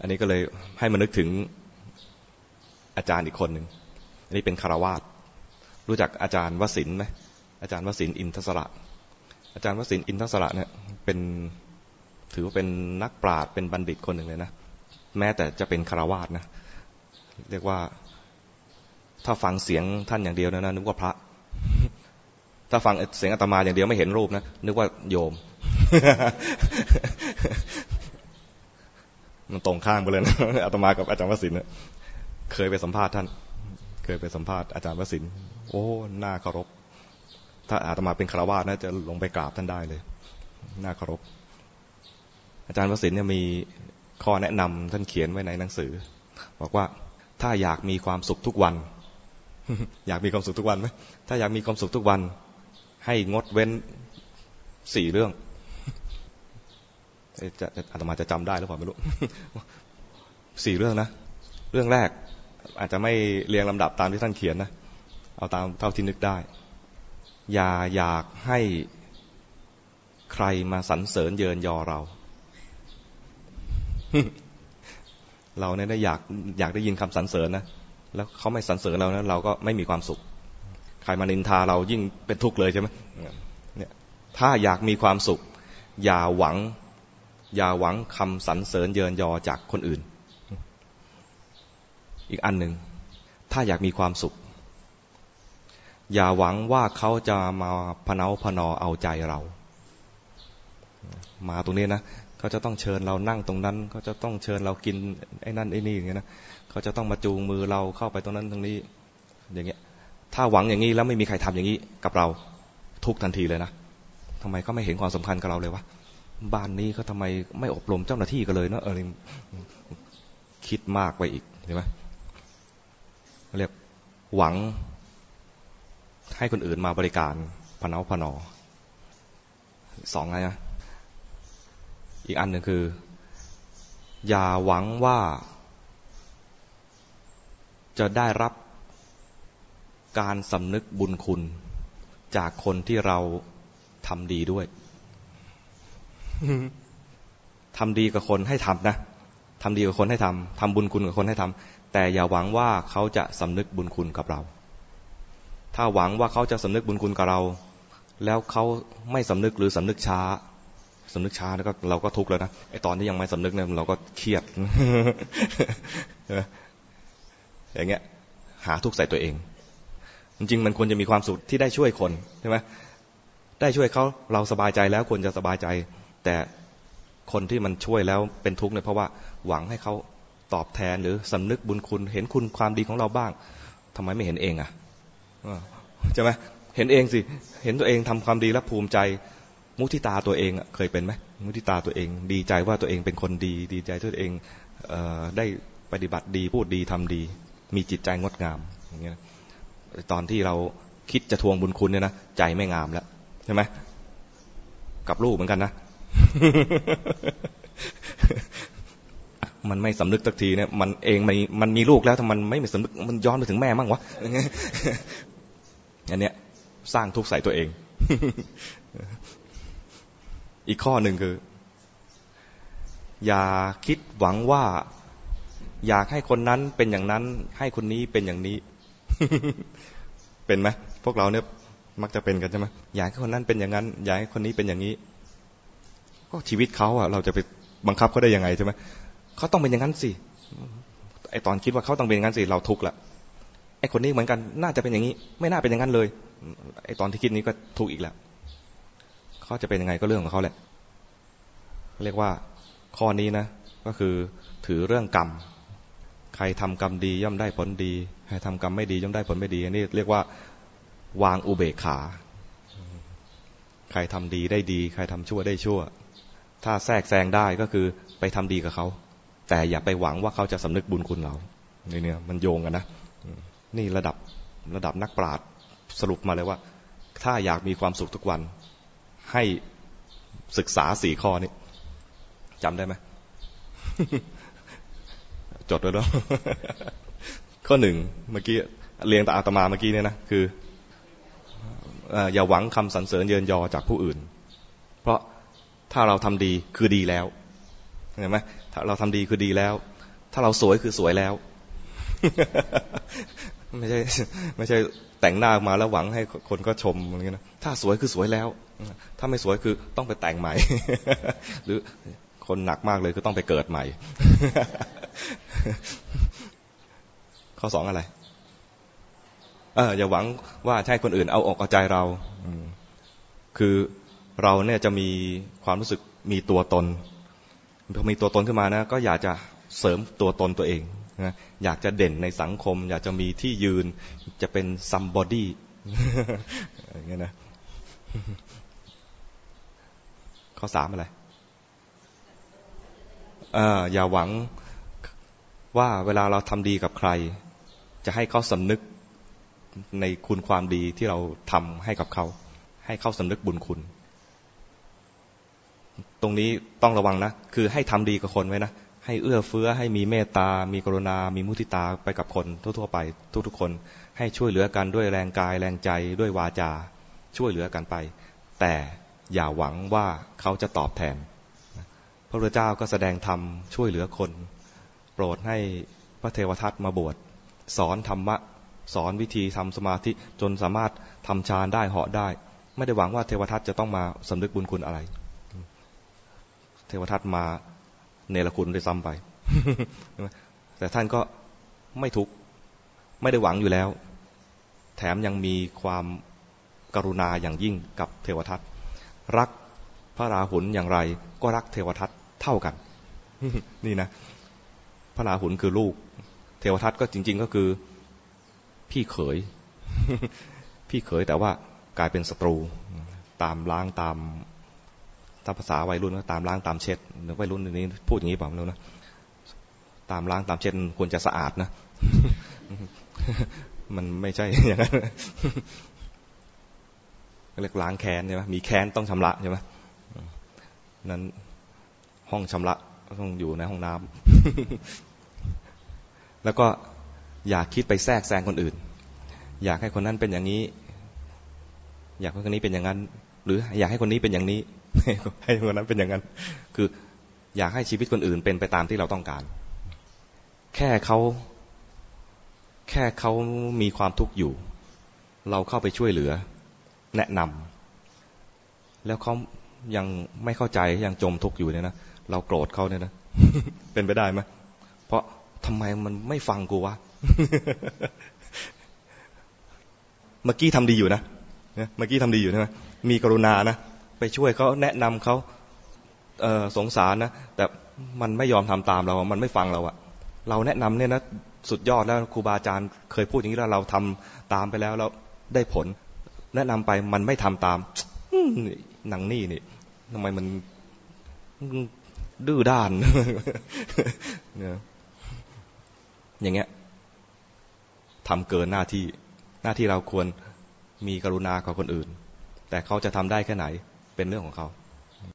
อันนี้ก็เลยให้มานึกถึงอาจารย์อีกคนหนึ่ง อันนี้เป็นคารวาสรู้จักอาจารย์วสินไหมอาจารย์วสินอินทศระ อาจารย์วสินอินทศระเนี่ยเป็นถือว่าเป็นนักปราชญ์เป็นบัณฑิตคนหนึ่งเลยนะ แม้แต่จะเป็นคารวาสนะ เรียกว่าถ้าฟังเสียงท่านอย่างเดียวนะนึกว่าพระ ถ้าฟังเสียงอาตมาอย่างเดียวไม่เห็นรูปนะนึกว่าโยม มันตรงข้ามไปเลยนะอาตมากับอาจารย์วศินเคยไปสัมภาษณ์ท่าน เคยไปสัมภาษณ์อาจารย์วศินโอ้น่าเคารพ ถ้าอาตมาเป็นฆราวาสนะจะลงไปกราบท่านได้เลยน่าเคารพ อาจารย์วศินเนี่ยมีข้อแนะนำท่านเขียนไว้ในหนังสือ บอกว่าถ้าอยากมีความสุขทุกวัน อยากมีความสุขทุกวันไหมถ้าอยากมีความสุขทุกวัน ให้งดเว้นสี่เรื่อง จะอาตมาจะจำได้หรือเปล่าไม่รู้สี่เรื่องนะ เรื่องแรกอาจจะไม่เรียงลำดับตามที่ท่านเขียนนะ เอาตามเท่าที่นึกได้ อย่าอยากให้ใครมาสรรเสริญเยินยอเรา เราเนี่ยได้อยากอยากได้ยินคำสรรเสริญนะ แล้วเขาไม่สรรเสริญเรานะเราก็ไม่มีความสุข ใครมานินทาเรายิ่งเป็นทุกข์เลยใช่ไหมเนี่ย ถ้าอยากมีความสุข อย่าหวัง อย่าหวังคำสรรเสริญเยินยอจากคนอื่น อีกอันหนึ่ง ถ้าอยากมีความสุข อย่าหวังว่าเขาจะมาพเนาพนอเอาใจเรา มาตรงนี้นะเขาจะต้องเชิญเรานั่งตรงนั้นเขาจะต้องเชิญเรากินไอ้นั่นไอ้นี่อย่างเงี้ยนะเขาจะต้องมาจูงมือเราเข้าไปตรงนั้นตรงนี้ อย่างเงี้ย ถ้าหวังอย่างนี้แล้วไม่มีใครทำอย่างนี้กับเราทุกทันทีเลยนะทำไมเขาไม่เห็นความสำคัญกับเราเลยวะ บ้านนี้เขาทาไมไม่อบรมเจ้าหน้าที่กันเลยเนาะเออคิดมากไปอีกเห็นไหมเรียกหวังให้คนอื่นมาบริการพนาพนอสองไงนะอีกอันหนึ่งคือ อย่าหวังว่า จะได้รับการสำนึกบุญคุณ จากคนที่เราทำดีด้วย ทำดีกับคนให้ทำนะทำดีกับคนให้ทำทำบุญคุณกับคนให้ทำแต่อย่าหวังว่าเขาจะสำนึกบุญคุณกับเรา ถ้าหวังว่าเขาจะสำนึกบุญคุณกับเรา แล้วเขาไม่สำนึกหรือสำนึกช้าสำนึกช้าแล้วก็เราก็ทุกข์แล้วนะไอตอนที่ยังไม่สำนึกเนี่ยเราก็เครียดอย่างเงี้ย หาทุกข์ใส่ตัวเอง จริงๆมันควรจะมีความสุขที่ได้ช่วยคนใช่ไหมได้ช่วยเขาเราสบายใจแล้วควรจะสบายใจ แต่คนที่มันช่วยแล้วเป็นทุกข์เนี่ยเพราะว่าหวังให้เขาตอบแทนหรือสำนึกบุญคุณ เห็นคุณความดีของเราบ้างทำไมไม่เห็นเองอะใช่ไหมเห็นเองสิ เห็นตัวเองทำความดีแล้วภูมิใจมุทิตาตัวเองเคยเป็นไหมมุทิตาตัวเอง ดีใจว่าตัวเองเป็นคนดี ดีใจตัวเองได้ปฏิบัติดีพูดดีทำดี มีจิตใจงดงามอย่างเงี้ยตอนที่เราคิดจะทวงบุญคุณเนี่ยนะใจไม่งามแล้วใช่ไหมกับลูกเหมือนกันนะ มันไม่สำนึกสักทีเนี่ยมันเองมันมันมีลูกแล้วถ้ามันไม่มีสำนึกมันย้อนไปถึงแม่มั่งวะอันเนี้ย สร้างทุกข์ใส่ตัวเอง อีกข้อหนึ่งคือ อย่าคิดหวังว่า อยากให้คนนั้นเป็นอย่างนั้น ให้คนนี้เป็นอย่างนี้ เป็นไหมพวกเราเนี่ยมักจะเป็นกันใช่ไหมอยากให้คนนั้นเป็นอย่างนั้น อยากให้คนนี้เป็นอย่างนี้ ก็ชีวิตเขาอะเราจะไปบังคับเขาได้ยังไงใช่ไหมเขาต้องเป็นอย่างนั้นสิไอตอนคิดว่าเขาต้องเป็นอย่างนั้นสิเราทุกข์ละไอคนนี้เหมือนกันน่าจะเป็นอย่างนี้ ไม่น่าเป็นอย่างนั้นเลยไอตอนที่คิดนี้ก็ทุกข์อีกแล้วเขาจะเป็นยังไงก็เรื่องของเขาแหละเรียกว่าข้อนี้นะ ก็คือถือเรื่องกรรม ใครทำกรรมดีย่อมได้ผลดี ใครทำกรรมไม่ดีย่อมได้ผลไม่ดีอันนี้เรียกว่าวางอุเบกขา ใครทำดีได้ดี ใครทำชั่วได้ชั่ว ถ้าแทรกแซงได้ก็คือไปทำดีกับเขา แต่อย่าไปหวังว่าเขาจะสำนึกบุญคุณเรานี่เนี่ยมันโยงกันนะ นี่ระดับระดับนักปราชญ์สรุปมาเลยว่า ถ้าอยากมีความสุขทุกวัน ให้ศึกษาสี่ข้อนี้จำได้ไหมจดไว้แล้วข้อหนึ่งเมื่อกี้เรียงตาอาตมาเมื่อกี้เนี่ยนะคืออย่าหวังคำสรรเสริญเยินยอจากผู้อื่น เพราะ ถ้าเราทำดีคือดีแล้วเห็นไหมถ้าเราทำดีคือดีแล้ว ถ้าเราสวยคือสวยแล้ว ไม่ใช่ไม่ใช่แต่งหน้ามาแล้วหวังให้คนก็ชมอะไรเงี้ยนะถ้าสวยคือสวยแล้ว ถ้าไม่สวยคือต้องไปแต่งใหม่ หรือคนหนักมากเลยคือต้องไปเกิดใหม่ ข้อสองอะไร เอออย่าหวังว่าให้คนอื่นเอาอกเอาใจเรา คือ เราเนี่ยจะมีความรู้สึกมีตัวตนพอมีตัวตนขึ้นมานะก็อยากจะเสริมตัวตนตัวเองนะอยากจะเด่นในสังคม อยากจะมีที่ยืนจะเป็น somebody อย่างเงี้ยนะข้อสามอะไรออย่าหวังว่าเวลาเราทำดีกับใคร จะให้เขาสำนึกในคุณความดีที่เราทำให้กับเขา ให้เขาสำนึกบุญคุณ ตรงนี้ต้องระวังนะ คือให้ทำดีกับคนไว้นะ ให้เอื้อเฟื้อ ให้มีเมตตา มีกรุณา มีมุทิตาไปกับคนทั่วๆไป ทุกๆคน ให้ช่วยเหลือกันด้วยแรงกายแรงใจด้วยวาจา ช่วยเหลือกันไป แต่อย่าหวังว่าเขาจะตอบแทน พระพุทธเจ้าก็แสดงธรรมช่วยเหลือคน โปรดให้พระเทวทัตมาบวชสอนธรรมะสอนวิธีทำสมาธิจนสามารถทำฌานได้เหาะได้ ไม่ได้หวังว่าเทวทัตจะต้องมาสำนึกบุญคุณอะไร เทวทัตมาเนรคุณด้วยซ้ำไป แต่ท่านก็ไม่ทุกข์ไม่ได้หวังอยู่แล้ว แถมยังมีความกรุณาอย่างยิ่งกับเทวทัตรักพระราหุลอย่างไร ก็รักเทวทัตเท่ากัน นี่นะ พระราหุลคือลูก เทวทัตก็จริง ๆ ก็คือพี่เขย พี่เขยแต่ว่ากลายเป็นศัตรู ตามล้างตาม ถ้าภาษาวัยรุ่นก็ตามล้างตามเช็ดวัยรุ่นนี้พูดอย่างนี้เปล่าไม่รู้นะตามล้างตามเช็ดควรจะสะอาดนะ มันไม่ใช่อย่างนั้นเรียกล้างแค้นใช่ไหมมีแค้นต้องชำระใช่ไหมนั้นห้องชำระต้องอยู่ในห้องน้ำแล้วก็อย่าคิดไปแทรกแซงคนอื่น อยากให้คนนั้นเป็นอย่างนี้ อยากให้คนนี้เป็นอย่างนั้น หรืออยากให้คนนี้เป็นอย่างนี้ ให้คนนั้นเป็นอย่างนั้น คืออยากให้ชีวิตคนอื่นเป็นไปตามที่เราต้องการ แค่เขาแค่เขามีความทุกข์อยู่ เราเข้าไปช่วยเหลือ แนะนำแล้วเขายังไม่เข้าใจยังจมทุกข์อยู่เนี่ยนะเราโกรธเขาเนี่ยนะเป็นไปได้ไหมเพราะทำไมมันไม่ฟังกูวะเมื่อกี้ทำดีอยู่นะเมื่อกี้ทำดีอยู่ใช่ไหม มีกรุณานะไปช่วยเขาแนะนำเขาเสงสารนะแต่มันไม่ยอมทำตามเรา มันไม่ฟังเราอะเราแนะนำเนี่ยนะสุดยอดแล้วครูบาอาจารย์เคยพูดอย่างนี้แล้วเราทำตามไปแล้วแล้วได้ผล แนะนำไปมันไม่ทำตามหนังนี่นี่ทำไมมันดื้อด้านเนี่ยอย่างเงี้ยทำเกินหน้าที่หน้าที่เราควรมีกรุณากับคนอื่น แต่เขาจะทำได้แค่ไหนเป็นเรื่องของเขา